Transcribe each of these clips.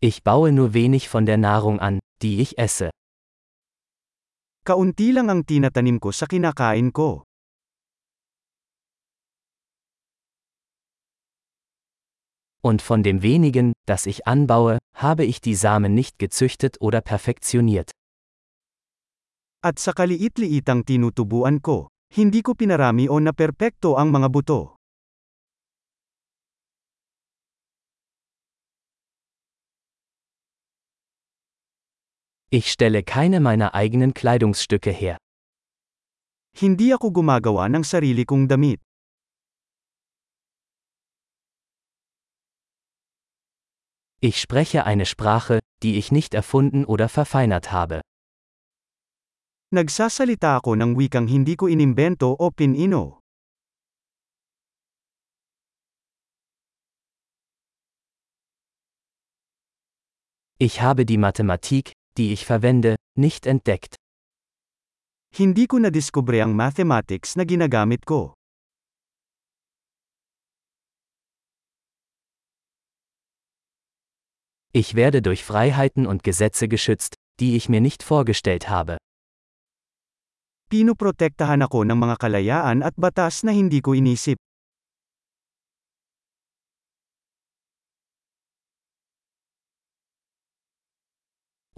Ich baue nur wenig von der Nahrung an, die ich esse. Kaunti lang ang tinatanim ko sa kinakain ko. Und von dem wenigen, das ich anbaue, habe ich die Samen nicht gezüchtet oder perfektioniert. At sa kaliit-liitang tinutubuan ko, hindi ko pinarami o naperpekto ang mga buto. Ich stelle keine meiner eigenen Kleidungsstücke her. Hindi ako gumagawa ng sarili kong damit. Ich spreche eine Sprache, die ich nicht erfunden oder verfeinert habe. Nagsasalita ako ng wikang hindi ko inimbento o pinino. Ich habe die Mathematik, die ich verwende, nicht entdeckt. Hindi ko nadiskubre ang mathematics na ginagamit ko. Ich werde durch Freiheiten und Gesetze geschützt, die ich mir nicht vorgestellt habe. Pinoprotektahan ako ng mga kalayaan at batas na hindi ko inisip.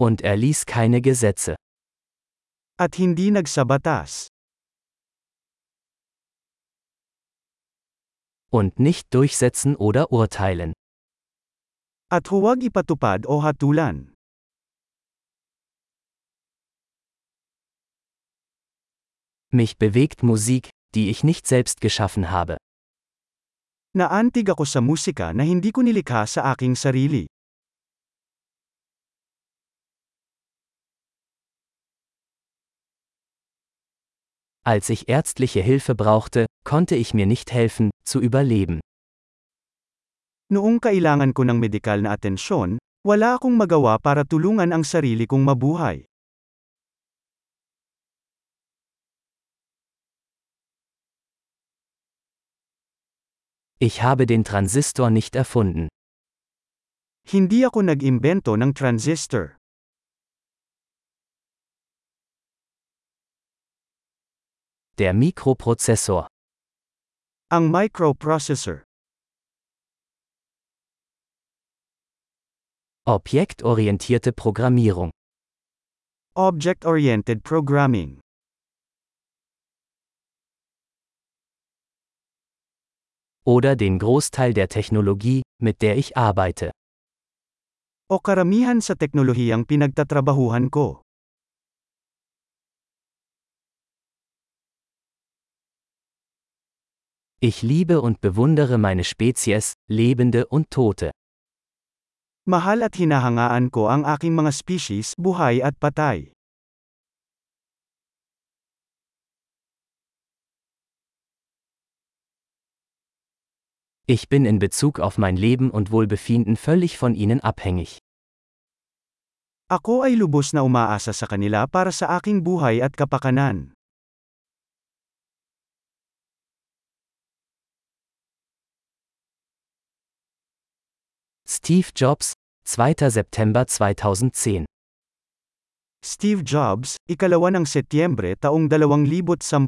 Und er ließ keine Gesetze. At hindi nagsabatas. Und nicht durchsetzen oder urteilen. At huwag ipatupad o hatulan. Mich bewegt Musik, die ich nicht selbst geschaffen habe. Naantig ako sa musika na hindi ko nilikha sa aking sarili. Als ich ärztliche Hilfe brauchte, konnte ich mir nicht helfen, zu überleben. Noong kailangan ko ng medikal na atensyon, wala akong magawa para tulungan ang sarili kong mabuhay. Ich habe den Transistor nicht erfunden. Hindi ako nag-imbento ng transistor. Der Mikroprozessor. Ang microprocessor. Objektorientierte Programmierung. Object-oriented programming. Oder den Großteil der Technologie, mit der ich arbeite. O karamihan sa teknolohiyang pinagtatrabahuhan ko. Ich liebe und bewundere meine Spezies, Lebende und Tote. Mahal at hinahangaan ko ang aking mga species, buhay at patay. Ich bin in Bezug auf mein Leben und Wohlbefinden völlig von ihnen abhängig. Ako ay lubos na umaasa sa kanila para sa aking buhay at kapakanan. Steve Jobs, 2. September 2010 Steve Jobs, ikalawa ng Setyembre taong 2010